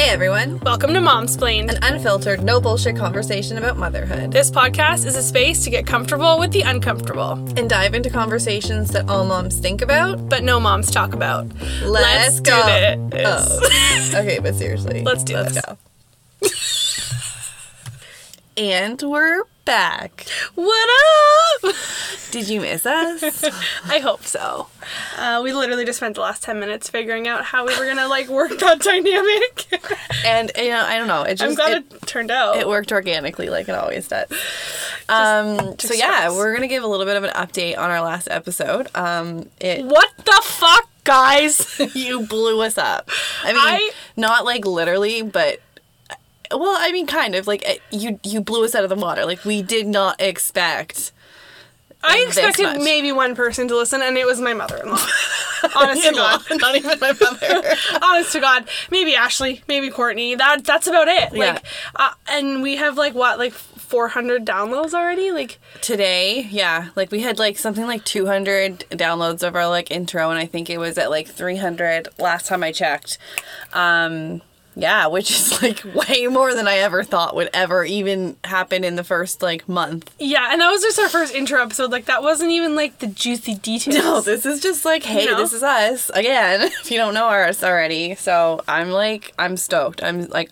Hey everyone. Welcome to Mom's Momsplained. An unfiltered, no bullshit conversation about motherhood. This podcast is a space to get comfortable with the uncomfortable, And dive into conversations that all moms think about. but no moms talk about. Let's, do go. this. Oh. okay, but seriously. Let's do Let's this. go. and we're back. What up? Did you miss us? I hope so. Uh, we literally just spent the last 10 minutes figuring out how we were gonna like work that dynamic. and you know, I don't know. It just I'm glad it, it, turned out. it worked organically like it always does. Um, so yeah, stress. we're gonna give a little bit of an update on our last episode. Um, it what the fuck, guys? you blew us up. I mean, I- not like literally, but well, I mean, kind of like you you blew us out of the water. Like we did not expect. I expected maybe one person to listen, and it was my mother-in-law. Honest to God. not even my mother. honest to God, maybe Ashley, maybe Courtney. That that's about it. Yeah. Like, uh, and we have like what, like 400 downloads already. Like, Today, yeah, like we had like something like 200 downloads of our like intro, and I think it was at like 300 last time I checked. Um, yeah, which is like way more than I ever thought would ever even happen in the first like month. yeah, and that was just our first intro episode. Like, that wasn't even like the juicy details. No, this is just like, hey, No. this is us again. If you don't know us already, so I'm like, I'm stoked. I'm like,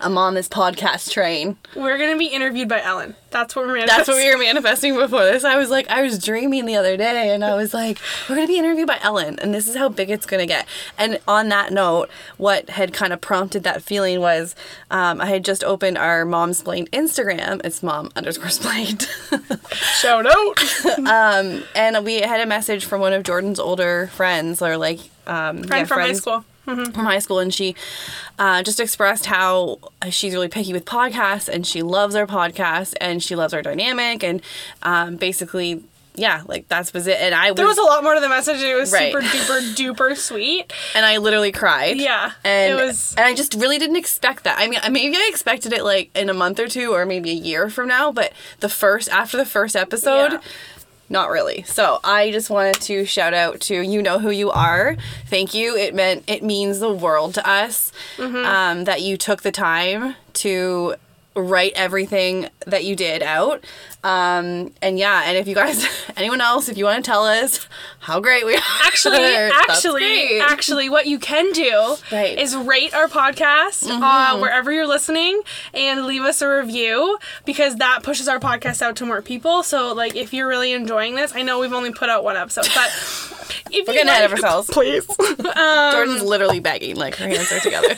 I'm on this podcast train. We're gonna be interviewed by Ellen. That's what we're. That's what we were manifesting before this. I was like, I was dreaming the other day, and I was like, we're gonna be interviewed by Ellen, and this is how big it's gonna get. And on that note, what had kind of prompted that feeling was, um, I had just opened our Momsplained Instagram. It's mom underscore splained. Shout out. um, and we had a message from one of Jordan's older friends, or like um, Friend yeah, from high friends school. from high school, and she uh, just expressed how she's really picky with podcasts, and she loves our podcast, and she loves our dynamic, and um, basically, yeah, like that's was it. And I There was, was a lot more to the message. It was Right. super duper duper sweet. and I literally cried. Yeah, and it was- and I just really didn't expect that. I mean, maybe I expected it like in a month or two, or maybe a year from now, but the first after the first episode. Yeah. Not really. So I just wanted to shout out to you know who you are. Thank you. It meant it means the world to us Mm-hmm. um, that you took the time to write everything that you did out. Um, and yeah, and if you guys, anyone else, if you want to tell us how great we are, Actually, actually, actually, what you can do Right. is rate our podcast uh, wherever you're listening and leave us a review because that pushes our podcast out to more people. So, like, if you're really enjoying this, I know we've only put out one episode, but if We're you getting ahead of ourselves. please. Jordan's literally begging, like her hands are together.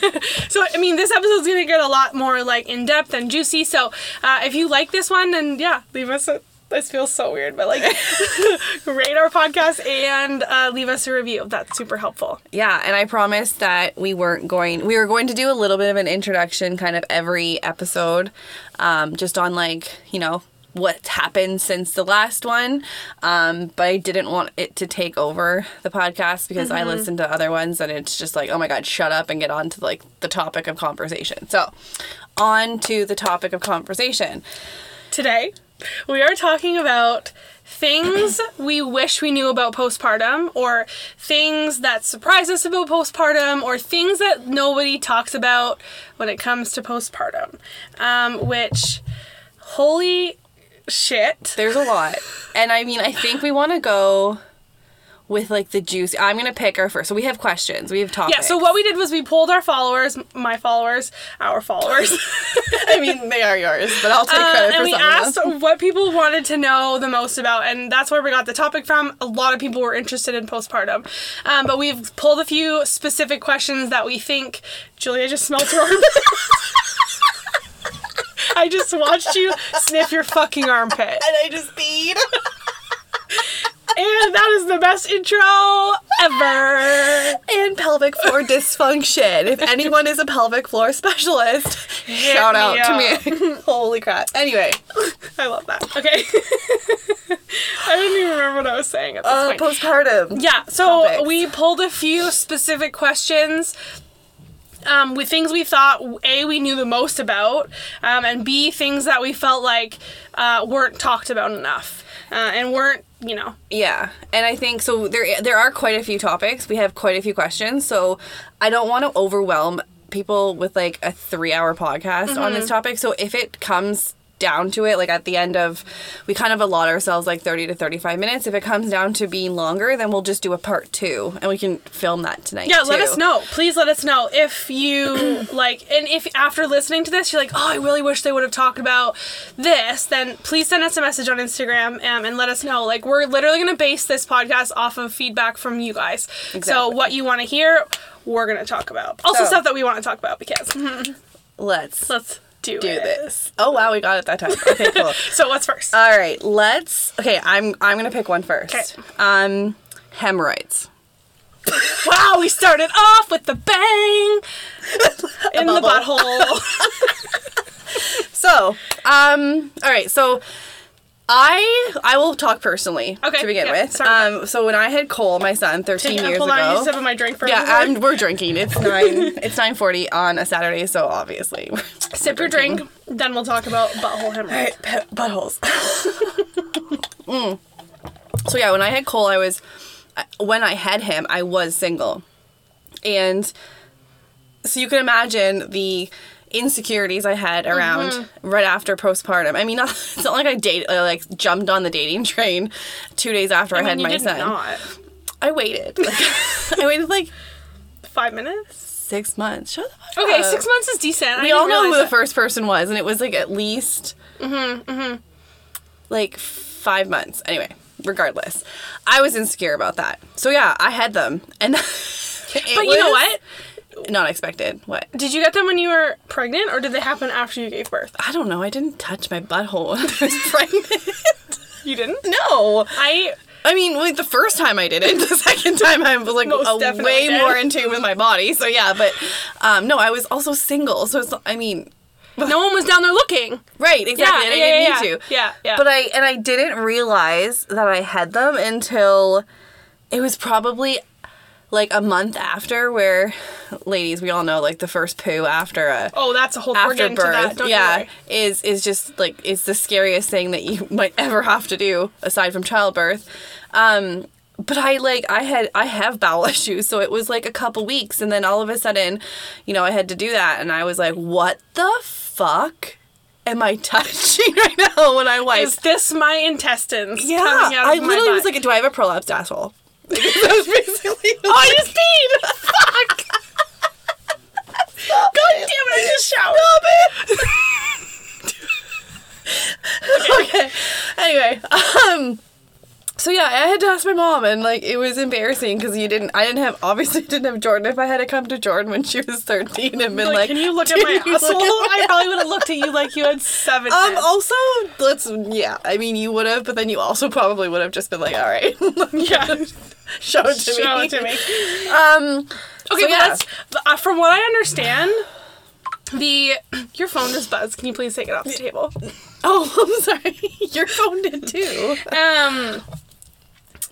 So, I mean, this episode's gonna get a lot more like in depth and juicy. So, uh, if you like this one, then yeah, leave us a. This feels so weird, but like, rate our podcast and uh, leave us a review. That's super helpful. Yeah, and I promised that we weren't going. We were going to do a little bit of an introduction, kind of every episode, um, just on like you know what's happened since the last one. Um, but I didn't want it to take over the podcast because I listened to other ones and it's just like, oh my god, shut up and get on to like the topic of conversation. So, on to the topic of conversation. Today, we are talking about things we wish we knew about postpartum, or things that surprise us about postpartum, or things that nobody talks about when it comes to postpartum. Um, which, holy shit. There's a lot. And I mean, I think we want to go with like the juice. I'm going to pick our first. So we have questions. We have topics. Yeah, so what we did was we pulled our followers, my followers, our followers, I mean, they are yours, but I'll take uh, credit and for we asked what people wanted to know the most about, and that's where we got the topic from. A lot of people were interested in postpartum, um, but we've pulled a few specific questions that we think. Julia just smelled her armpit. I just watched you sniff your fucking armpit. And I just peed. And that is the best intro ever. and pelvic floor dysfunction. If anyone is a pelvic floor specialist, shout me out to me. Holy crap. Anyway, I love that. Okay. I didn't even remember what I was saying at this uh, point. postpartum. Yeah, so Topics. we pulled a few specific questions um, with things we thought a we knew the most about, um, and b things that we felt like uh, weren't talked about enough, uh, and weren't you know Yeah, and I think so. There, there are quite a few topics. We have quite a few questions, so I don't want to overwhelm people with like a three hour podcast on this topic. So if it comes down to it, like at the end of, we kind of allot ourselves like 30 to 35 minutes. If it comes down to being longer, then we'll just do a part two and we can film that tonight. Yeah, let us know. Please let us know if you like, and if after listening to this, you're like, oh, I really wish they would have talked about this, then please send us a message on Instagram um, and let us know. Like, we're literally going to base this podcast off of feedback from you guys. Exactly. So, what you want to hear, we're going to talk about. Also, So- stuff that we want to talk about because Let's let's do, do this. Oh wow, we got it that time. Okay, cool. So, what's first? All right, let's. Okay, I'm I'm gonna pick one first. Okay. Um, hemorrhoids. wow, we started off with the bang in the butthole. So, um, all right, so I I will talk personally Okay, to begin yeah, with. Um, so when I had Cole, my son, 13 Taking a years pull on ago. sip of my drink for yeah. I'm, we're drinking. It's nine. it's nine forty on a Saturday, so obviously. Sip your drink, then we'll talk about butthole hemorrhoids. Alright, buttholes. Mm. So yeah, when I had Cole, I was when I had him, I was single, and so you can imagine the insecurities I had around Mm-hmm. right after postpartum. I mean, not, it's not like I date uh, like jumped on the dating train two days after I, I mean, had my did son. not. I waited. Like, I waited like Five minutes. six months. Shut the fuck Okay, up. six months is decent. We all know who the first person was, and it was like at least like five months. Anyway, regardless, I was insecure about that. So yeah, I had them, and But you know what? Not expected. What? Did you get them when you were pregnant, or did they happen after you gave birth? I don't know. I didn't touch my butthole when I was pregnant. You didn't. no. I I mean, like the first time I did it, the second time I was like a way did. more in tune with my body. So yeah, but um, no, I was also single. So it's I mean, no one was down there looking. right, exactly. Yeah, and I yeah, didn't yeah, need to. Yeah, yeah. But I and I didn't realize that I had them until it was probably like a month after where ladies we all know like the first poo after a Oh, that's a whole. after that. birth. Don't yeah is is just like it's the scariest thing that you might ever have to do aside from childbirth. Um but I like I had I have bowel issues so it was like a couple weeks and then all of a sudden you know I had to do that and I was like what the fuck am I touching right now? when I wipe Is this my intestines yeah coming out I of my literally was like do I have a prolapsed asshole that was basically oh, I just peed. Fuck. God damn it! I just showered. okay. Anyway, um, so yeah, I had to ask my mom, and like it was embarrassing because you didn't. I didn't have obviously didn't have Jordan. If I had to come to Jordan when she was thirteen and been Like, like, can you look at my asshole? at I probably would have looked at you like you had seven. Um. Also, let's. Yeah. I mean, you would have, but then you also probably would have just been like, "All right, yeah. show it to Show me." it to me. Um. Okay, So, but yeah. that's uh, from what I understand. The your phone just buzzed. Can you please take it off the table? Oh, I'm sorry. Your phone did too. Um,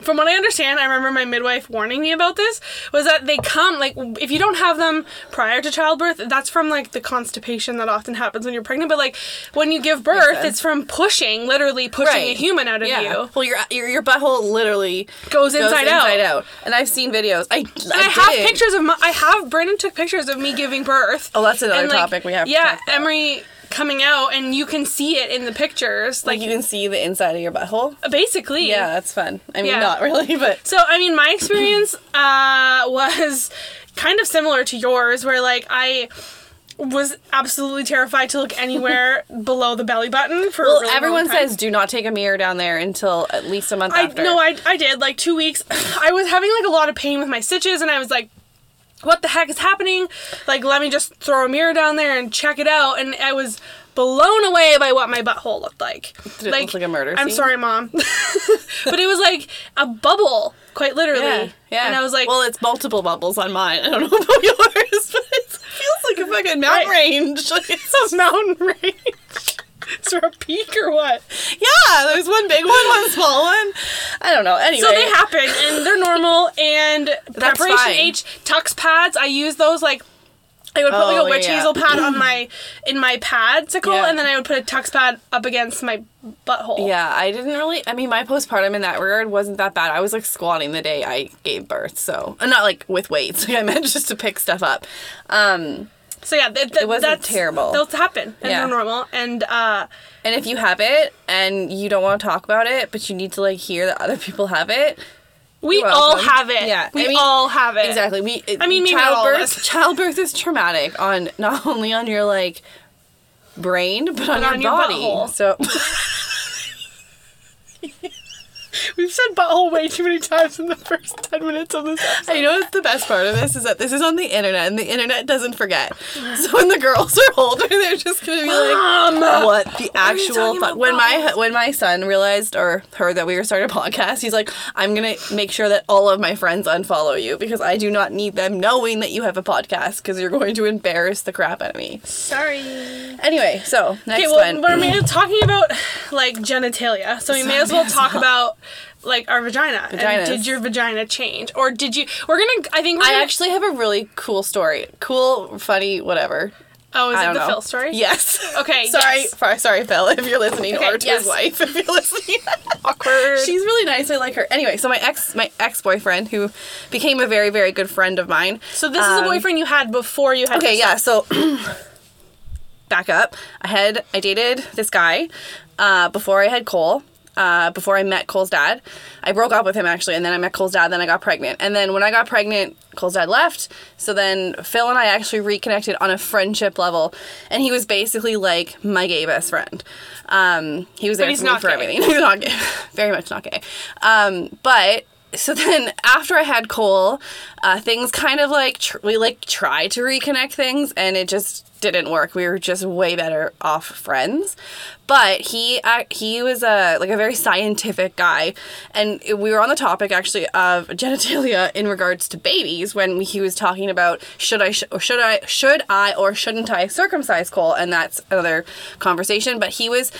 from what I understand, I remember my midwife warning me about this was that they come like if you don't have them prior to childbirth, that's from like the constipation that often happens when you're pregnant. But like when you give birth, it's from pushing, literally pushing a human out of Yeah. you. Well, your your your butthole literally Goes inside out. inside out. And I've seen videos. I And I have pictures of my. I have Brandon took pictures of me giving birth. Oh, that's another and, like, topic we have. to Yeah. Emery coming out, and you can see it in the pictures. Like Like you can see the inside of your butthole. basically. Yeah, that's fun. I mean, Yeah. not really, but So I mean, my experience uh, was kind of similar to yours, where like I was absolutely terrified to look anywhere below the belly button for. a well, really long everyone says do not take a mirror down there until at least a month I after. no, I I did like two weeks. I was having like a lot of pain with my stitches, and I was like. What the heck is happening? Like, let me just throw a mirror down there and check it out. And I was blown away by what my butthole looked like. Did it look like a murder I'm sorry, mom, but it was like a bubble, quite literally. yeah, yeah. And I was like, well, it's multiple bubbles on mine. I don't know about yours, but it feels like a fucking mountain Right. range. Like, it's a mountain range. Is there a peak or what? yeah, there's one big one, one small one. I don't know. Anyway, So they happen and they're normal. And That's preparation fine. H Tucks pads, I use those like. I would put like Oh, a witch yeah. hazel pad on my in my padsicle, Yeah. and then I would put a Tucks pad up against my butthole. Yeah, I didn't really. I mean, my postpartum in that regard wasn't that bad. I was like squatting the day I gave birth, so and not like with weights. Like I meant just to pick stuff up. Um, So yeah, th- th- It wasn't that's, terrible. Those happen and Yeah. they're normal. And uh, And if you have it and you don't want to talk about it, but you need to like hear that other people have it, we all have it. Yeah, we I mean, all have it. Exactly. We. I mean, maybe not all of childbirth. Childbirth is traumatic on not only on your like brain, but on, on your your body. butthole. So We've said butthole way too many times in the first ten minutes of this episode. I know it's the best part of this is that this is on the internet, and the internet doesn't forget. So when the girls are older, they're just gonna be like, "What the actual talking fuck?" When my when my son realized or heard that we were starting a podcast, he's like, "I'm gonna make sure that all of my friends unfollow you because I do not need them knowing that you have a podcast because you're going to embarrass the crap out of me." Sorry. Anyway, so next Okay, well, one. we're talking about like genitalia, so we may as well talk about like our vagina. And did your vagina change, or did you? We're gonna. I think I gonna, actually have a really cool story. Cool, funny, whatever. Oh, is I it the know. Phil story? Yes. Okay, sorry, yes. for- sorry, Phil, if you're listening, Okay, or to yes. his wife, if you're listening. Awkward. She's really nice. I like her. Anyway, so my ex, my ex boyfriend, who became a very, very good friend of mine. so this is a um, boyfriend you had before you had. Okay, yeah. So back up. I had I dated this guy uh, before I had Cole. Uh, before I met Cole's dad, I broke up with him actually, and then I met Cole's dad. Then I got pregnant, and then when I got pregnant, Cole's dad left. So then Phil and I actually reconnected on a friendship level, and he was basically like my gay best friend. Um, he was there he's for me for everything. He's not gay, very much not gay. Um, but so then after I had Cole, uh, things kind of like tr- we like tried to reconnect things and it just didn't work. We were just way better off friends. But he uh, he was a like a very scientific guy, and we were on the topic actually of genitalia in regards to babies when he was talking about should I sh- or should I should I or shouldn't I circumcise Cole, and that's another conversation. But he was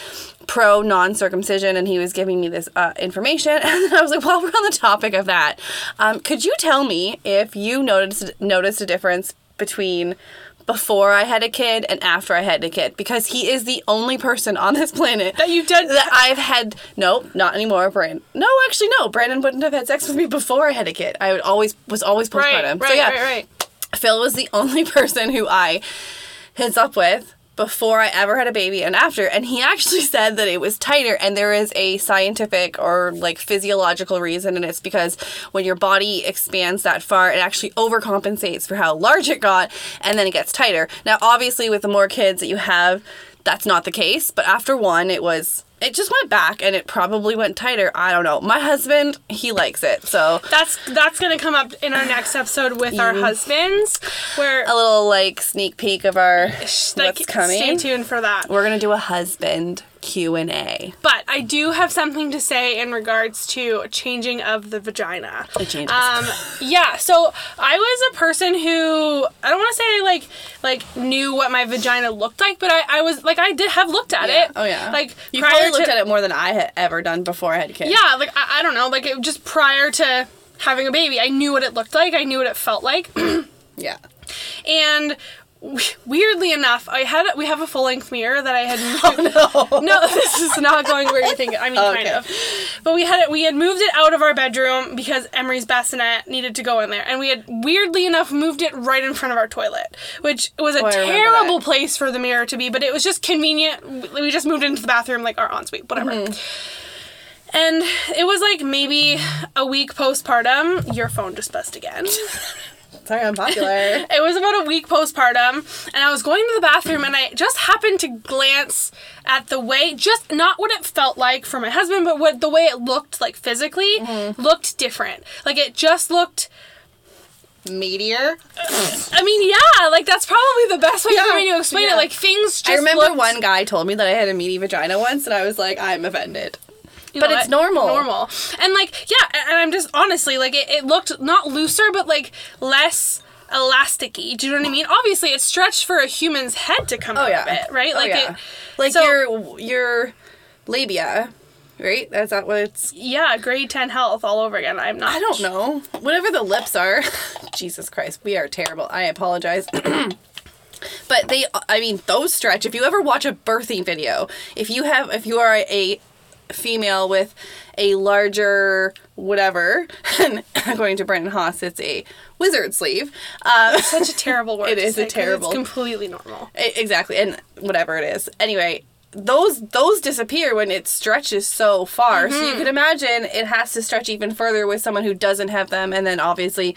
pro non circumcision, and he was giving me this uh, information, and I was like, while we're on the topic of that, um, could you tell me if you noticed noticed a difference between before I had a kid and after I had a kid? Because he is the only person on this planet That you've done that I've had no not anymore Brandon. No actually no Brandon wouldn't have had sex with me before I had a kid. I would always was always postpartum. Right, right, so yeah right, right. Phil was the only person who I hits up with before I ever had a baby and after. And he actually said that it was tighter, and there is a scientific or like physiological reason, and it's because when your body expands that far, it actually overcompensates for how large it got, and then it gets tighter. Now, obviously, with the more kids that you have, that's not the case, but after one, it was. It just went back and it probably went tighter. I don't know. My husband, he likes it. So That's that's gonna come up in our next episode with our husbands, where a little like sneak peek of our like, what's coming. Stay tuned for that. We're gonna do a husband Q and A. But I do have something to say in regards to changing of the vagina. The changes. Um, yeah, so I was a person who I don't want to say like like knew what my vagina looked like, but I, I was like I did have looked at it. Oh yeah. Like you prior probably looked to, at it more than I had ever done before I had kids. Yeah, like I, I don't know, like it, just prior to having a baby, I knew what it looked like. I knew what it felt like, Yeah. and. Weirdly enough, I had we have a full length mirror that I had moved. Oh, no, no, this is not going where you think. I mean, kind Okay. of. But we had it. We had moved it out of our bedroom because Emery's bassinet needed to go in there, and we had weirdly enough moved it right in front of our toilet, which was a Oh, terrible place for the mirror to be. But it was just convenient. We we just moved into the bathroom, like our ensuite, whatever. Mm-hmm. And it was like maybe a week postpartum. Your phone just buzzed again. Sorry, I'm popular. It was about a week postpartum, and I was going to the bathroom, and I just happened to glance at the way, just not what it felt like for my husband, but what the way it looked like physically Mm-hmm. looked different. Like it just looked. Meteor. I mean, yeah, like that's probably the best way Yeah, for me to explain yeah. it. Like things just. I remember looked- one guy told me that I had a meaty vagina once, and I was like, I'm offended. You but it's what? normal. Normal, and like yeah, and I'm just honestly like it, it looked not looser, but like less elasticy. Do you know what I mean? Obviously, it's stretched for a human's head to come Oh out yeah. of it, right? Oh, Like yeah. it. Like so- your your labia, right? Is that what it's? Yeah, grade 10 health all over again. I'm not. I don't know. Whatever the lips are. Jesus Christ, we are terrible. I apologize. but they, I mean, those stretch. If you ever watch a birthing video, if you have, if you are a female with a larger whatever, and according to Brandon Haas, it's a wizard sleeve. Uh, Such a terrible word. it is is a terrible- It's completely normal. E- exactly and whatever it is anyway those those disappear when it stretches so far so you can imagine it has to stretch even further with someone who doesn't have them and then obviously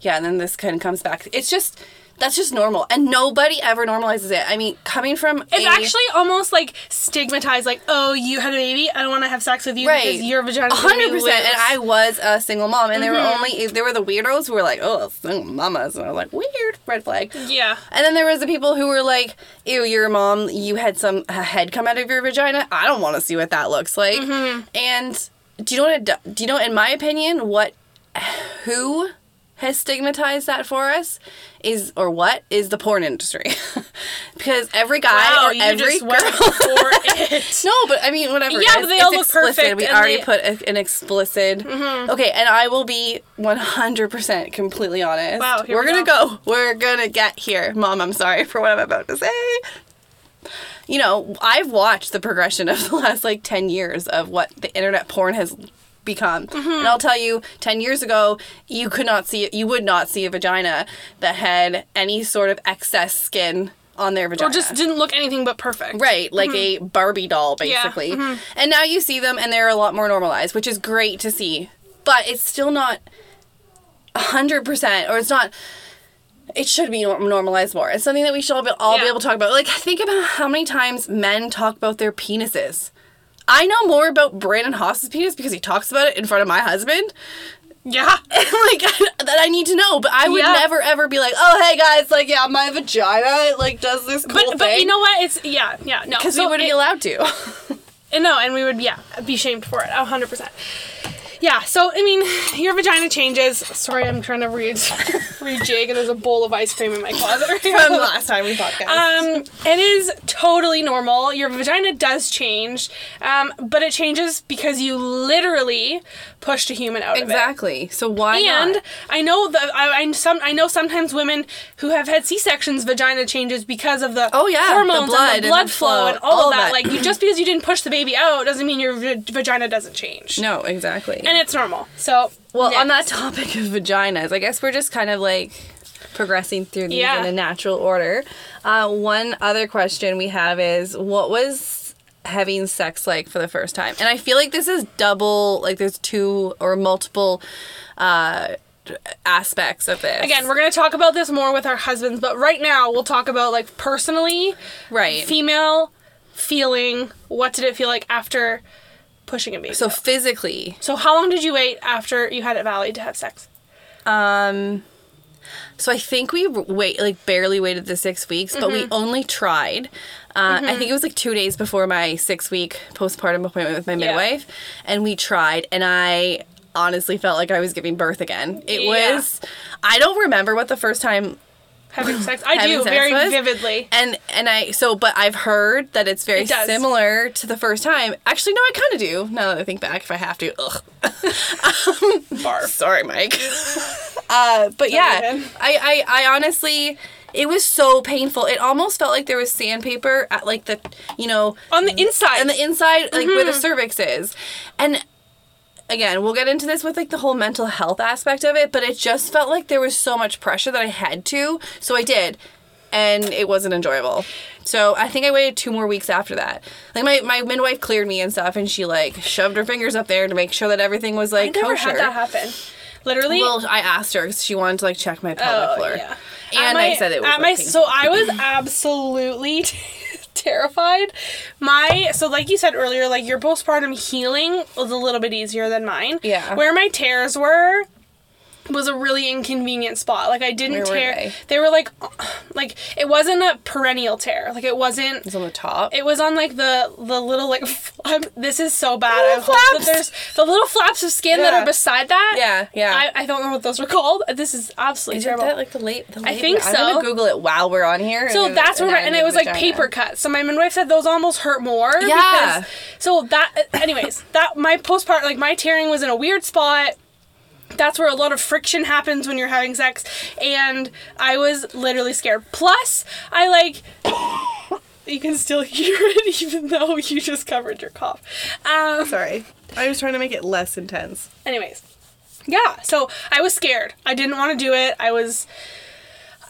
yeah and then this kind of comes back it's just that's just normal and nobody ever normalizes it i mean coming from It's a- actually almost like stigmatized, like, oh, you had a baby, I don't want to have sex with you Right. because your vagina. hundred percent, and I was a single mom, and there were Mm-hmm. only there were the weirdos who were like, "Oh, single mamas," and I was like, "Weird, red flag." Yeah. And then there was the people who were like, "Ew, you're mom. You had some a head come out of your vagina. I don't want to see what that looks like." Mm-hmm. And do you know what? It do you know? In my opinion, what who has stigmatized that for us is or what is the porn industry because every guy Wow, or every girl for it. no, but I mean, whatever. Yeah, but they it's all look explicit. perfect We already they- Mm-hmm. put a, an explicit. Okay, and I will be one hundred percent completely honest. Wow, here we're we gonna go. go. We're gonna get here, Mom. I'm sorry for what I'm about to say. You know, I've watched the progression of the last like ten years of what the internet porn has become. Mm-hmm. And I'll tell you, 10 years ago, you could not see you would not see a vagina that had any sort of excess skin on their vagina. Or just didn't look anything but perfect. Right, like a Barbie doll, Yeah, basically. And now you see them and they're a lot more normalized, which is great to see. But it's still not 100%, or it's not. It should be normalized more. It's something that we should all be, all be able to talk about. Like, think about how many times men talk about their penises. I know more about Brandon Haas's penis because he talks about it in front of my husband. Yeah. like that I need to know, but I would Yeah. never ever be like, "Oh, hey guys, like yeah, my vagina it, like does this cool But thing." but you know what? It's yeah yeah no because So we wouldn't be allowed to. And no, and we would, yeah, be shamed for it, a hundred percent. Yeah, so I mean, your vagina changes. Sorry, I'm trying to read read Jake, and there's a bowl of ice cream in my closet. right now. From last time we podcast. Um, it is totally normal. Your vagina does change, um, but it changes because you literally pushed a human out of it. exactly. So why And not? I know that I, I some I know sometimes women who have had C sections vagina changes because of the Oh, yeah, the hormones blood and and the blood the flow and all, all of that. that. Like you just because you didn't push the baby out doesn't mean your v- vagina doesn't change. No, exactly. And it's normal. So well, on that topic of vaginas, I guess we're just kind of like progressing through these Yeah. in a natural order. Uh, one other question we have is, what was having sex like for the first time? And I feel like this is double. Like there's two or multiple. Uh, aspects of this again, we're gonna talk about this more with our husbands, but right now we'll talk about like personally, right female feeling. What did it feel like after pushing a baby? so out? physically so how long did you wait after you had it valley to have sex? Um, so I think we wait like barely waited the six weeks, but we only tried. Uh, I think it was like two days before my six week postpartum appointment with my Yeah. midwife, and we tried, and I honestly felt like I was giving birth again. It Yeah. was. I don't remember what the first time Having sex, I Having do sex very was? vividly. and and I so but I've heard that it's very It similar to the first time. Actually, no, I kind of do. Now that I think back, if I have to. Ugh. Barf. Sorry, Mike. uh, but yeah. I, I, I honestly, it was so painful. It almost felt like there was sandpaper at like the, you know, On the inside. on the inside, like where the Mm-hmm. cervix is, and. Again, we'll get into this with like the whole mental health aspect of it, but it just felt like there was so much pressure that I had to, so I did, and it wasn't enjoyable. So I think I waited two more weeks after that. Like my, my midwife cleared me and stuff, and she like shoved her fingers up there to make sure that everything was like I never kosher. had that happen. Literally. Well, I asked her because she wanted to like check my oh, pelvic oh, floor, yeah. and At I said it was at like, my, so I was absolutely terrified. My so like you said earlier, like your postpartum healing was a little bit easier than mine. Yeah. Where my tears were was a really inconvenient spot. Like I didn't were tear. they? were like, like it wasn't a perineal tear. Like it wasn't. it was on the top. It was on like the the little like flap. This is so bad. I hope that flaps. there's the little flaps of skin that are beside that. yeah, yeah. I, I don't know what those were called. This is absolutely Isn't terrible. that like the late? The I late think I'm gonna so. Google it while we're on here. so and- that's where, my, and it was like paper cuts. So my midwife said those almost hurt more. Yeah. Because, so that, anyways, that my postpartum, like my tearing was in a weird spot. That's where a lot of friction happens when you're having sex, and I was literally scared. Plus, I like. you can still hear it even though you just covered your cough. Um, Sorry. I was trying to make it less intense. anyways, yeah. So I was scared. I didn't want to do it. I was.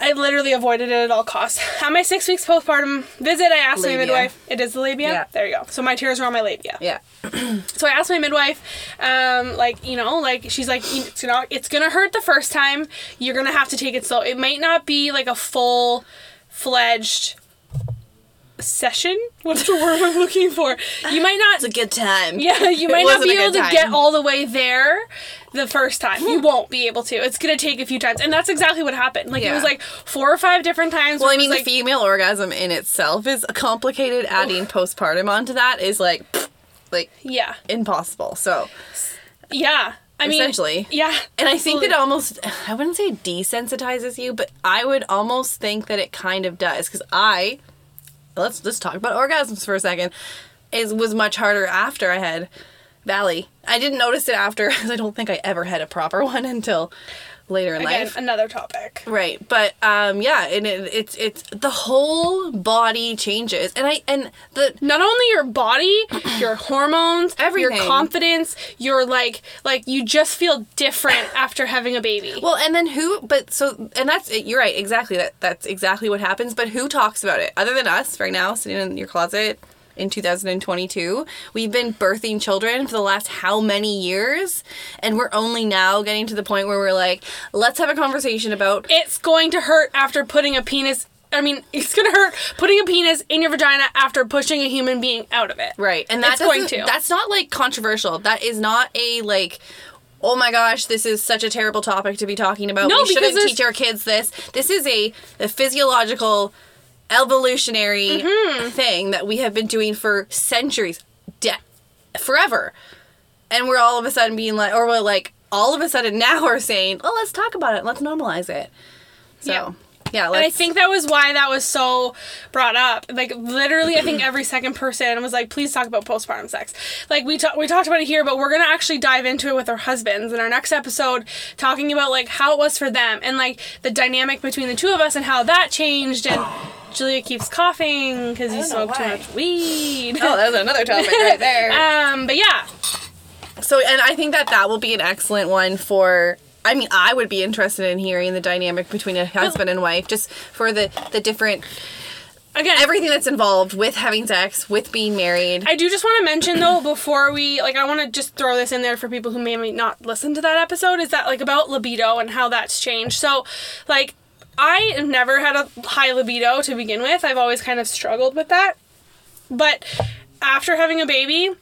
I literally avoided it at all costs. At my six weeks postpartum visit, I asked Labia. my midwife. It is the labia. Yeah. There you go. So my tears are on my labia. Yeah. So I asked my midwife, um, like you know, like she's like, it's gonna it's gonna hurt the first time. You're gonna have to take it slow. It might not be like a full fledged session. What's the word I'm looking for? You might not. It's a good time. Yeah, you might not be able to get all the way there the first time. You hmm. won't be able to. It's gonna take a few times, and that's exactly what happened. Like it was like four or five different times. Well, I mean, like, the female orgasm in itself is complicated. Adding postpartum onto that is like, like yeah, impossible. So, yeah. I mean, Essentially. yeah. and I think that almost, I wouldn't say desensitizes you, but I would almost think that it kind of does because I, let's let's talk about orgasms for a second. It was much harder after I had Valley. I didn't notice it after because I don't think I ever had a proper one until later in again life. another topic. Right, but um, yeah, and it, it's it's the whole body changes, and I and the not only your body, your hormones, Everything. your confidence, your like like you just feel different after having a baby. well, and then who? But so, and that's it. you're right, exactly. That that's exactly what happens. But who talks about it other than us right now, sitting in your closet in 2022? We've been birthing children for the last how many years, and we're only now getting to the point where we're like, let's have a conversation about it's going to hurt after putting a penis I mean, it's gonna hurt putting a penis in your vagina after pushing a human being out of it. Right. And that's going to. That's not like controversial. That is not a like oh my gosh, this is such a terrible topic to be talking about. No, we shouldn't teach our kids this. This is a, a physiological evolutionary Mm-hmm. thing that we have been doing for centuries, de- forever. And we're all of a sudden being like or we're like all of a sudden now we're saying, "Oh, let's talk about it. Let's normalize it." So, Yeah. Yeah, let's And I think that was why that was so brought up. Like literally, I think every second person was like, "Please talk about postpartum sex." Like we ta- we talked about it here, but we're gonna actually dive into it with our husbands in our next episode, talking about like how it was for them and like the dynamic between the two of us and how that changed. And Julia keeps coughing because you don't smoked too much weed. Oh, that's another topic right there. um, but yeah, So, and I think that that will be an excellent one for. I mean, I would be interested in hearing the dynamic between a husband and wife, just for the the different again, everything that's involved with having sex, with being married. I do just want to mention though before we like I want to just throw this in there for people who may not listen to that episode is that like about libido and how that's changed. So like I have never had a high libido to begin with. I've always kind of struggled with that. But after having a baby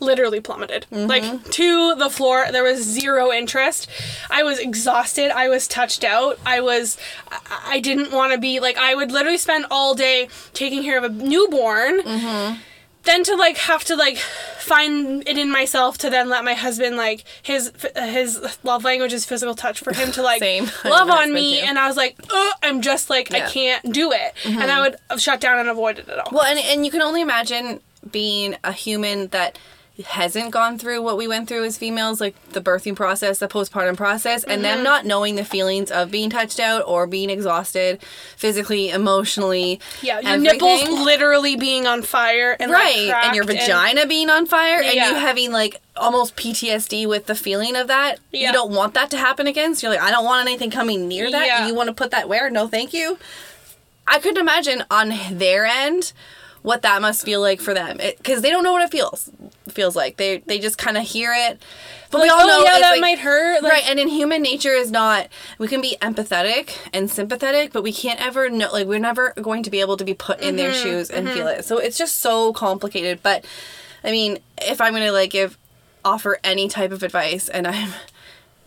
literally plummeted. Like mm-hmm. to the floor there was zero interest. I was exhausted. I was touched out. I was i, didn't want to be like i would literally spend all day taking care of a newborn mm-hmm. then to like have to like find it in myself to then let my husband like his his love language is physical touch for him to like. Love on me. too. and i was like i'm just like Yeah. i can't do it. And mm-hmm. i would shut down and avoid it at all. Well, and and you can only imagine being a human that hasn't gone through what we went through as females, like the birthing process, the postpartum process, and Mm-hmm. them not knowing the feelings of being touched out or being exhausted, physically, emotionally. yeah your everything. nipples literally being on fire and like, right and your vagina being on fire and you having like almost ptsd with the feeling of that Yeah. you don't want that to happen again so you're like i don't want anything coming near that Yeah. you want to put that where no thank you i couldn't imagine on their end what that must feel like for them. Because they don't know what it feels feels like. They they just kind of hear it. But we all oh, know yeah, that like- might hurt, like- right and in human nature is not we can be empathetic and sympathetic but we can't ever know like we're never going to be able to be put in Mm-hmm, their shoes and feel it. So it's just so complicated. But i mean if i'm gonna like give offer any type of advice and i'm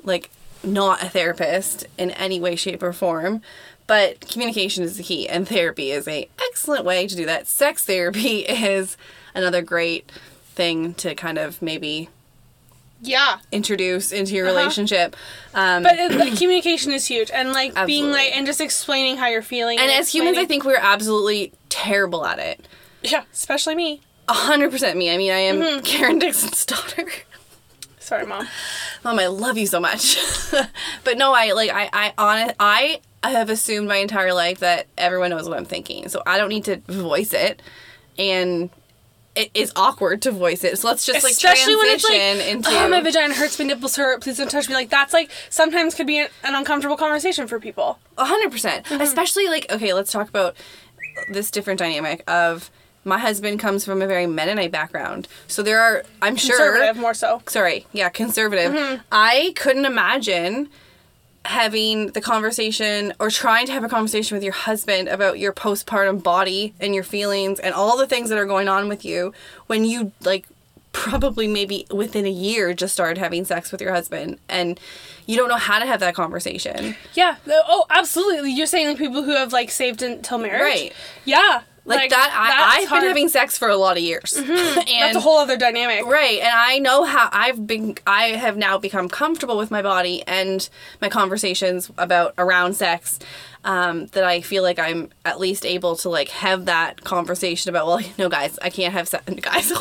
like not a therapist in any way shape or form but communication is the key and therapy is a excellent way to do that. Sex therapy is another great thing to kind of maybe yeah. introduce into your Uh-huh. relationship. Um, but it, like, communication is huge and like being like and just explaining how you're feeling and as humans i think we're absolutely terrible at it. Yeah especially me. 100% me. I mean i am Mm-hmm. karen dixon's daughter. Sorry mom. Mom, I love you so much. but no, I like I I on I I have assumed my entire life that everyone knows what I'm thinking, so I don't need to voice it, and it is awkward to voice it. So let's just like Especially when it's transition like, into oh, my vagina hurts, my nipples hurt, please don't touch me. Like, that's like, sometimes could be an, an uncomfortable conversation for people. A hundred percent. Mm-hmm. Especially like okay, let's talk about this different dynamic of my husband comes from a very Mennonite background, so there are I'm sure Conservative, more so. sorry, yeah, conservative. Mm-hmm. I couldn't imagine having the conversation or trying to have a conversation with your husband about your postpartum body and your feelings and all the things that are going on with you when you like probably maybe within a year just started having sex with your husband and you don't know how to have that conversation. Yeah. Oh, absolutely. You're saying like people who have like saved until marriage? Right. Yeah. Like, that I, I've hard. Mm-hmm. been having sex for a lot of years. and That's a whole other dynamic. Right, and I know how I've been. I have now become comfortable with my body and my conversations about around sex. Um, that I feel like I'm at least able to like have that conversation about. Well, no, guys, I can't have sex. Guys,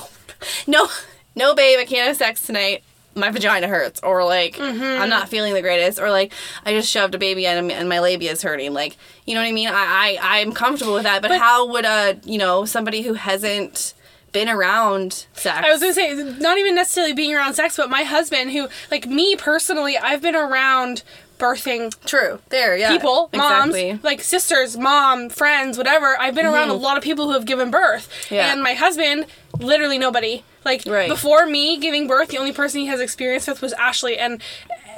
no, no, babe, I can't have sex tonight. My vagina hurts, or like Mm-hmm. I'm not feeling the greatest, or like I just shoved a baby in and my labia is hurting. Like you know what I mean? I I I'm comfortable with that, but, But- how would a you know somebody who hasn't been around sex? I was gonna say, not even necessarily being around sex, but my husband, who, like me personally, I've been around birthing True. There, yeah. people, moms, Exactly. like sisters, mom, friends, whatever. I've been around a lot of people who have given birth. Mm-hmm. Yeah. And my husband, literally nobody. Like Right. before me giving birth, the only person he has experience with was Ashley, and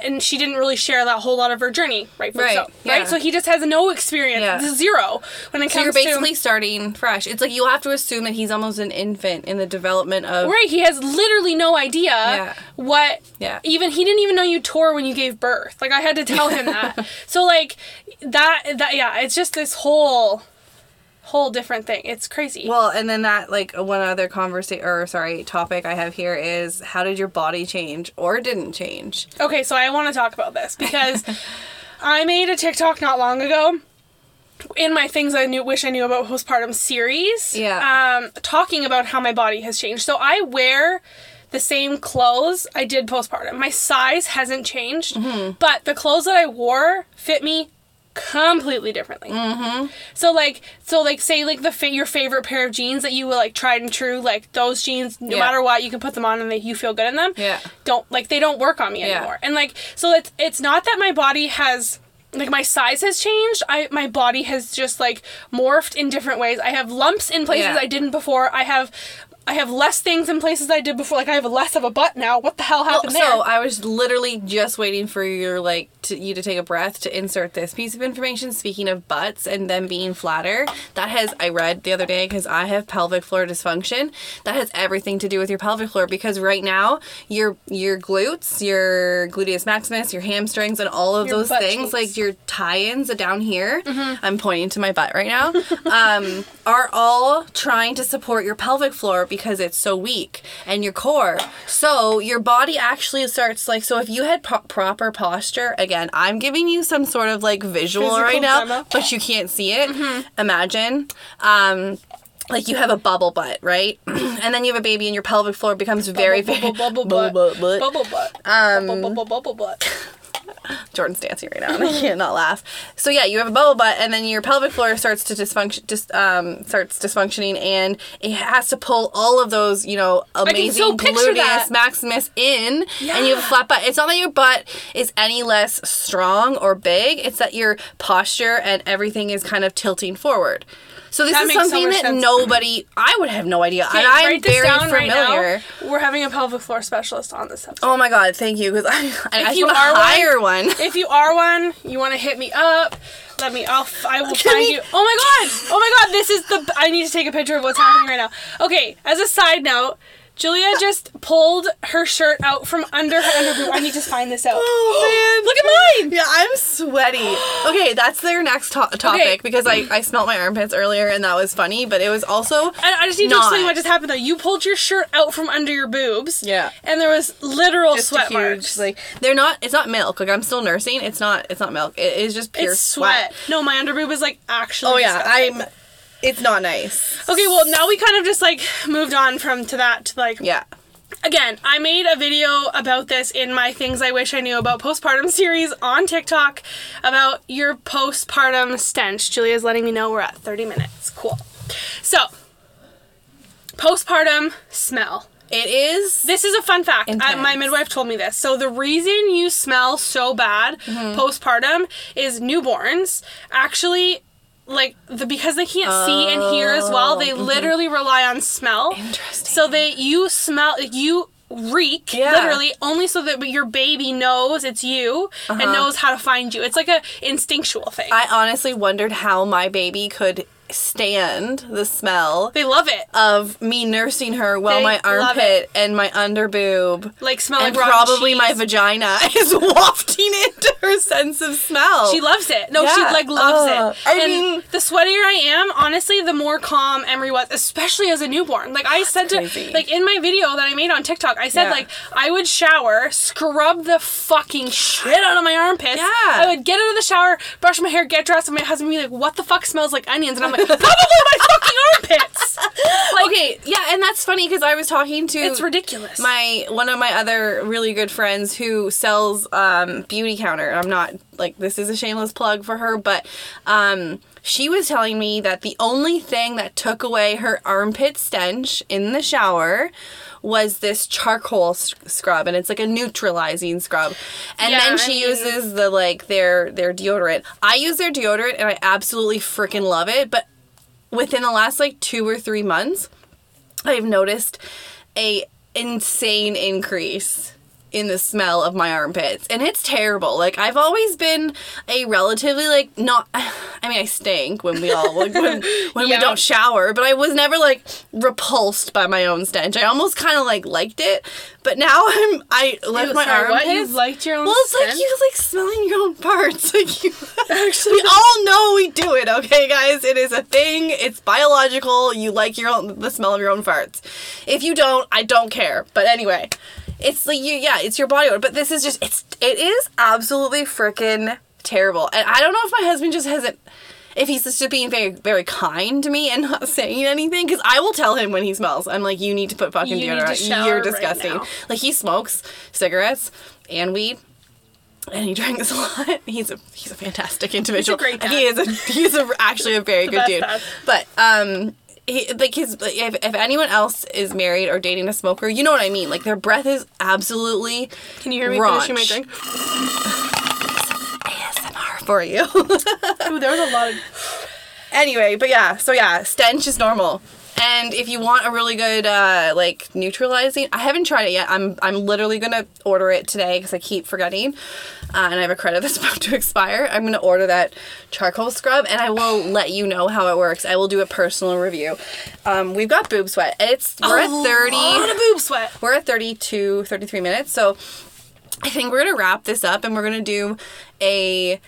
and she didn't really share that whole lot of her journey, right? Right, So, yeah. Right. So he just has no experience, Yeah. zero when it comes to. So you're basically to. starting fresh. It's like you have to assume that he's almost an infant in the development of. Right, he has literally no idea Yeah. what. Yeah. Even he didn't even know you tore when you gave birth. Like I had to tell him that. So like that that yeah, it's just this whole whole different thing. It's crazy. Well, and then that like one other conversation or sorry topic I have here is how did your body change or didn't change? Okay, so I want to talk about this because I made a TikTok not long ago in my things I knew wish I knew about postpartum series. Yeah. Um, talking about how my body has changed. So I wear the same clothes I did postpartum. My size hasn't changed, but the clothes that I wore fit me completely differently. Mm-hmm. So like, so like, say like the fa- your favorite pair of jeans that you were like tried and true, like those jeans, no Yeah. matter what, you can put them on and they, you feel good in them Yeah. don't like they don't work on me Yeah. anymore. And like so it's it's not that my body has like my size has changed. I my body has just like morphed in different ways. I have lumps in places Yeah. I didn't before. I have I have less things in places I did before. Like I have less of a butt now. What the hell happened so there? I was literally just waiting for your like to, you to take a breath to insert this piece of information. Speaking of butts and them being flatter, that has I read the other day because I have pelvic floor dysfunction. That has everything to do with your pelvic floor because right now your your glutes, your gluteus maximus, your hamstrings, and all of Your those things cheeks. like your tie-ins down here. Mm-hmm. I'm pointing to my butt right now. um, are all trying to support your pelvic floor because it's so weak and your core. So your body actually starts like so if you had pro- proper posture again, I'm giving you some sort of like visual Physical right now, demo. but you can't see it. Imagine um like you have a bubble butt, right? and then you have a baby and your pelvic floor becomes very bubble, very bubble, bubble butt. butt. Bubble butt. Um, bubble, bubble, bubble butt. Jordan's dancing right now, and I can't not laugh. So yeah, you have a bubble butt, and then your pelvic floor starts to dysfunction, just um, starts dysfunctioning, and it has to pull all of those, you know, amazing gluteus maximus in, and you have a flat butt. It's not that your butt is any less strong or big; it's that your posture and everything is kind of tilting forward. So this That is makes so something that sense. nobody, I would have no idea, Okay, and I'm very down right familiar. now. We're having a pelvic floor specialist on this episode. Oh my god, thank you, because I, I, If you are one- hire one. If you are one, you want to hit me up. Let me. I'll. I will Can find we- you. Oh my god! Oh my god! This is the. I need to take a picture of what's happening right now. Okay. As a side note, Julia just pulled her shirt out from under her underboob. I need to find this out. Oh man, Look at mine. Yeah, I'm sweaty. Okay, that's their next to- topic Okay. because I, I smelt my armpits earlier and that was funny, but it was also I, I just need to Not. explain what just happened though. You pulled your shirt out from under your boobs. Yeah. And there was literal just sweat huge marks. like they're not it's not milk. Like I'm still nursing. It's not it's not milk. It is just pure it's sweat. No, my underboob is like actually. Oh yeah, disgusting. I'm it's not nice. Okay, well now we kind of just like moved on from to that to like Yeah. again, I made a video about this in my Things I Wish I Knew About Postpartum series on TikTok about your postpartum stench. Julia's letting me know we're at 30 minutes. Cool. So, postpartum smell. It is. This is a fun fact. I, my midwife told me this. So the reason you smell so bad Mm-hmm. postpartum is newborns actually like the because they can't see and hear as well, they literally rely on smell. Oh, mm-hmm. Interesting. So they you smell you reek Yeah. literally only so that your baby knows it's you and knows how to find you. It's like a instinctual thing. Uh-huh. I honestly wondered how my baby could stand the smell they love it. of me nursing her while They my armpit and my underboob Like smell and probably my vagina is wafting into her sense of smell. She loves it. No, she like loves Ugh. it. Uh, I and mean- the sweatier I am, honestly, the more calm Emery was, especially as a newborn. Like I said to, crazy. like in my video that I made on TikTok, I said Yeah. like I would shower, scrub the fucking shit out of my armpits. Yeah. I would get out of the shower, brush my hair, get dressed, and my husband would be like, "What the fuck smells like onions?" And I'm "Probably my fucking armpits." Like, okay, yeah, and that's funny because I was talking to it's ridiculous. my one of my other really good friends who sells um, Beautycounter. I'm not like this is a shameless plug for her, but um, she was telling me that the only thing that took away her armpit stench in the shower was this charcoal scrub and it's like a neutralizing scrub. And Yeah, then I she mean- uses the like their their deodorant. I use their deodorant and i absolutely freaking love it but within the last like two or three months I've noticed a insane increase in the smell of my armpits and it's terrible like i've always been a relatively like not i mean i stink when we all like, when, when Yeah. we don't shower but i was never like repulsed by my own stench i almost kind of like liked it but now i'm i lift Ew, my sorry, what? armpits You liked your own well it's like you like smelling your own parts like you Actually, we all know we do it, okay, guys? It is a thing. It's biological. You like your own the smell of your own farts. If you don't, I don't care. But anyway, it's like you, yeah, it's your body odor. But this is just, it's, it is absolutely freaking terrible. And I don't know if my husband just hasn't. If he's just being very, very kind to me and not saying anything, because I will tell him when he smells. I'm like, you need to put fucking You deodorant. to You're right disgusting. now. like he smokes cigarettes and weed and he drinks a lot. He's a he's a fantastic individual. great dad. He is a he's a, actually a very good dude. dad. But um. He, like his, if, if anyone else is married or dating a smoker, you know what I mean. Like their breath is absolutely can you hear me raunch. finishing my drink? ASMR for you. Ooh, there was a lot of. anyway, but yeah, so yeah, stench is normal. And if you want a really good uh, like neutralizing, I haven't tried it yet. I'm I'm literally gonna order it today because I keep forgetting, uh, and I have a credit that's about to expire. I'm gonna order that charcoal scrub, and I will let you know how it works. I will do a personal review. Um, we've got boob sweat. It's we're at thirty. A lot of boob sweat. We're at 32, 33 minutes. So I think we're gonna wrap this up, and we're gonna do a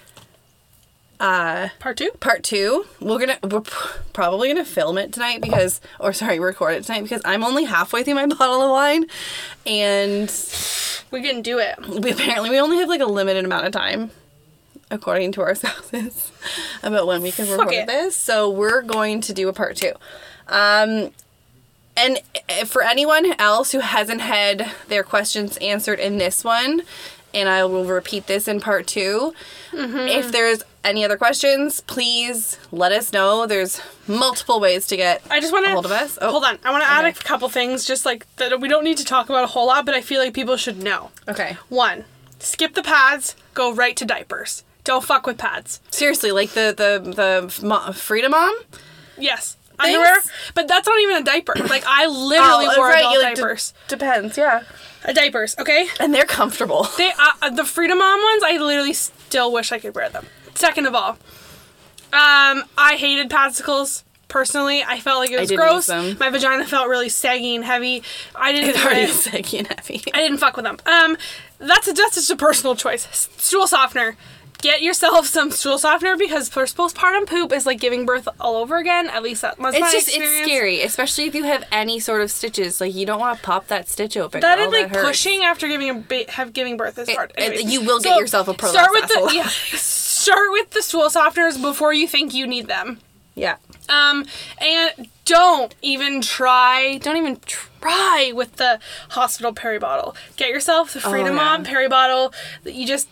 Part two. part two we're gonna we're probably gonna film it tonight because or sorry record it tonight because i'm only halfway through my bottle of wine and We can do it. we apparently we only have like a limited amount of time according to our spouses about when we can record this so we're going to do a part two um and eh, for anyone else who hasn't had their questions answered in this one and i will repeat this in part 2 Mm-hmm. if there's any other questions please let us know there's multiple ways to get I just want a to hold of us oh Hold on, I want to add a couple things, just like that we don't need to talk about a whole lot, but I feel like people should know. okay One, skip the pads, go right to diapers. Don't fuck with pads. seriously like the the the Frida Mom Yes. Underwear, but that's not even a diaper. Like I literally Oh, wore right, adult like, d- diapers. depends yeah Uh, diapers, okay? and they're comfortable They uh, the Frida Mom ones. I literally still wish I could wear them. Second of all, um, I hated padsicles. Personally, I felt like it was gross. My vagina felt really saggy and heavy. I didn't. it's already saggy and heavy I didn't fuck with them. Um, that's a, that's just a personal choice. Stool softener. Get yourself some stool softener because first postpartum poop is like giving birth all over again. At least that was my It's just experience. it's scary, especially if you have any sort of stitches. Like you don't want to pop that stitch open. That girl, like hurts. pushing after giving a ba- have giving birth is hard. it- you will get yourself a prolapse Start with asshole. the yeah. Start with the stool softeners before you think you need them. Yeah. Um, and don't even try, don't even try with the hospital peri bottle. Get yourself the Frida Oh, yeah. Mom peri bottle. that You just,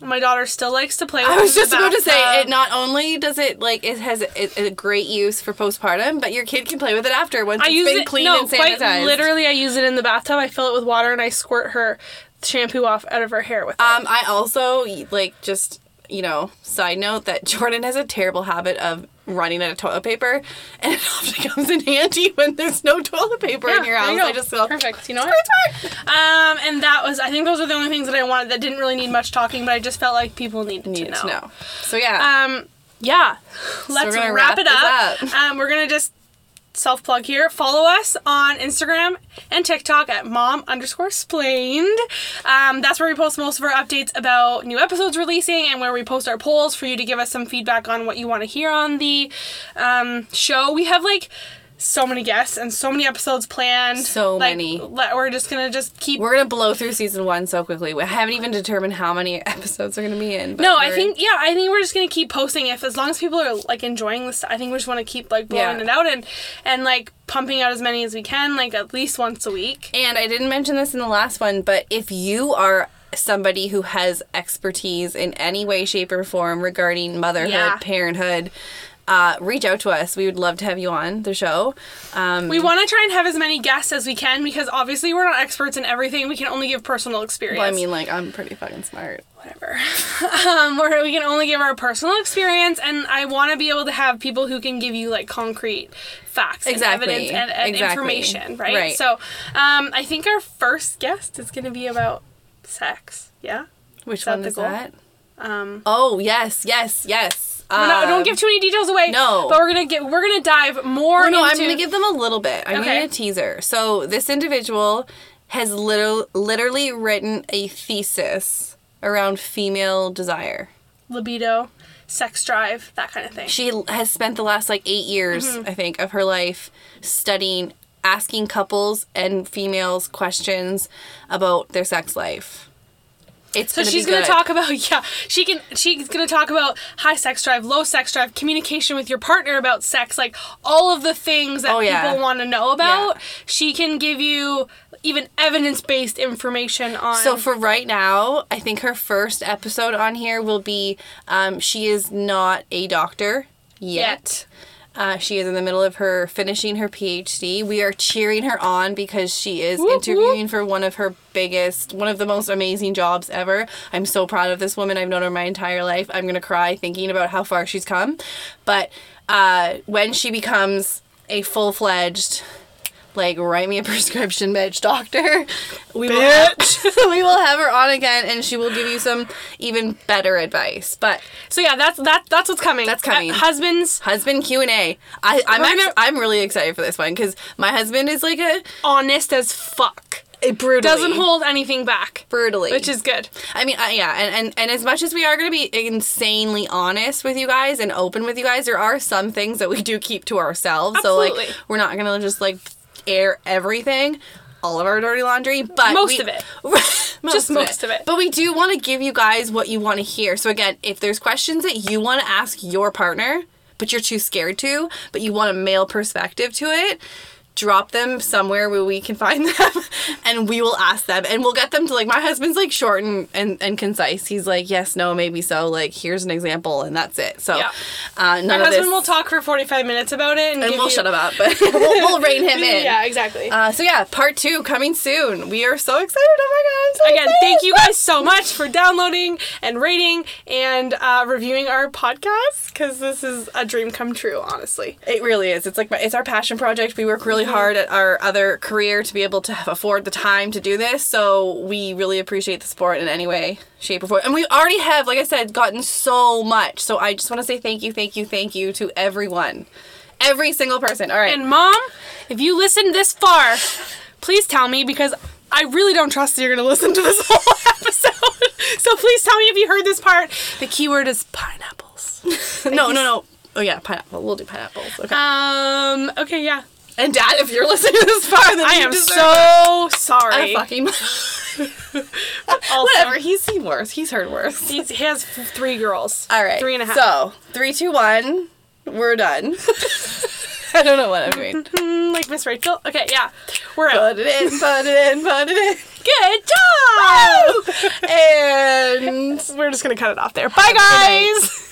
my daughter still likes to play with. It. I was just about to say it. Not only does it like it has a, a great use for postpartum, but your kid can play with it after once I it's use been it cleaned no, and quite sanitized. literally. I use it in the bathtub. I fill it with water and I squirt her shampoo off out of her hair with it. Um, I also like just you know side note that Jordan has a terrible habit of running out of toilet paper, and it often comes in handy when there's no toilet paper in your house. you. I just go perfect. You know what? Um, and that was. I think those are the only things that I wanted that didn't really need much talking, but I just felt like people needed, Needed to know. to know. So yeah, Um, yeah. Let's gonna wrap, wrap it up. up. Um, we're gonna just self plug here. Follow us on Instagram and TikTok at mom underscore splained. Um, that's where we post most of our updates about new episodes releasing and where we post our polls for you to give us some feedback on what you want to hear on the um, show. We have like so many guests and so many episodes planned. So Like, many. le- We're just gonna just keep we're gonna blow through season one so quickly. We haven't even determined how many episodes are gonna be in. But No, I think yeah, I think we're just gonna keep posting if as long as people are like enjoying this. I think we just want to keep like blowing Yeah. it out and and like pumping out as many as we can, like at least once a week. And I didn't mention this in the last one, but if you are somebody who has expertise in any way, shape, or form regarding motherhood, Yeah. parenthood, uh, reach out to us. We would love to have you on the show. Um, We want to try and have as many guests as we can because obviously we're not experts in everything. We can only give personal experience. well, I mean, like, I'm pretty fucking smart. whatever. um, where we can only give our personal experience, and I want to be able to have people who can give you like concrete facts, Exactly. and evidence, and, and Exactly. information, right? Right. So, um, I think our first guest is going to be about sex. Yeah. Which that one is that? Um, Oh, yes, yes, yes. we're not, don't Um, give too many details away. no. but we're gonna get we're gonna dive more. Well, no, I'm going to give them a little bit. I'm Okay. to teaser. So this individual has literally, literally written a thesis around female desire. libido, sex drive, that kind of thing. She has spent the last like eight years, Mm-hmm. I think, of her life studying, asking couples and females questions about their sex life. It's So gonna she's gonna good. talk about yeah she can she's gonna talk about high sex drive, low sex drive, communication with your partner about sex, like all of the things that Oh, yeah. people want to know about. Yeah. She can give you even evidence based information on. So for right now, I think her first episode on here will be um, she is not a doctor yet. Uh, she is in the middle of her finishing her PhD. We are cheering her on because she is Whoop, interviewing for one of her biggest, one of the most amazing jobs ever. I'm so proud of this woman. I've known her my entire life. I'm gonna cry thinking about how far she's come. But uh, when she becomes a full fledged like write me a prescription bitch doctor we will have, we will have her on again and she will give you some even better advice but so yeah, that's that that's what's coming. That's coming. Uh, husbands husband q&a I, i'm actually, gonna- i'm really excited for this one because my husband is like a, honest as fuck. a brutally Doesn't hold anything back. brutally Which is good. I mean, uh, yeah, and, and and as much as we are going to be insanely honest with you guys and open with you guys, there are some things that we do keep to ourselves. So like, we're not going to just like air everything, all of our dirty laundry, but Most we- of it. most Just most of it. But we do want to give you guys what you want to hear. So again, if there's questions that you want to ask your partner, but you're too scared to, but you want a male perspective to it, drop them somewhere where we can find them and we will ask them and we'll get them to like my husband's like short and, and, and concise. He's like, yes, no, maybe so. Like, here's an example and that's it. So Yeah. uh, none My of husband this will talk for forty five minutes about it, and, and we'll you- shut him up, but we'll, we'll rein him in. Yeah, exactly. Uh, so yeah, part two coming soon. We are so excited. Oh my god! So Again, excited. thank you guys so much for downloading and rating and uh, reviewing our podcast because this is a dream come true, honestly. It really is. It's like my, it's our passion project. We work really hard at our other career to be able to afford the time to do this. So we really appreciate the support in any way, shape, or form. And we already have, like I said, gotten so much. So I just want to say thank you, thank you, thank you to everyone, every single person. All right. And mom, if you listened this far, please tell me because I really don't trust that you're going to listen to this whole episode. so please tell me if you heard this part. The keyword is pineapples. no, no, no. Oh yeah, pineapple. We'll do pineapples. Okay. Um. Okay. Yeah. And Dad, if you're listening to this far, then I am so a sorry. fucking. Also, Whatever. He's seen worse. He's heard worse. He's, he has three girls. All right. Three and a half. So three, two, one. We're done. I don't know what I'm doing. Mm, like Miss Rachel. Okay, yeah, we're out. Put it in, put it in, put it in. Good job. and We're just gonna cut it off there. Bye, guys.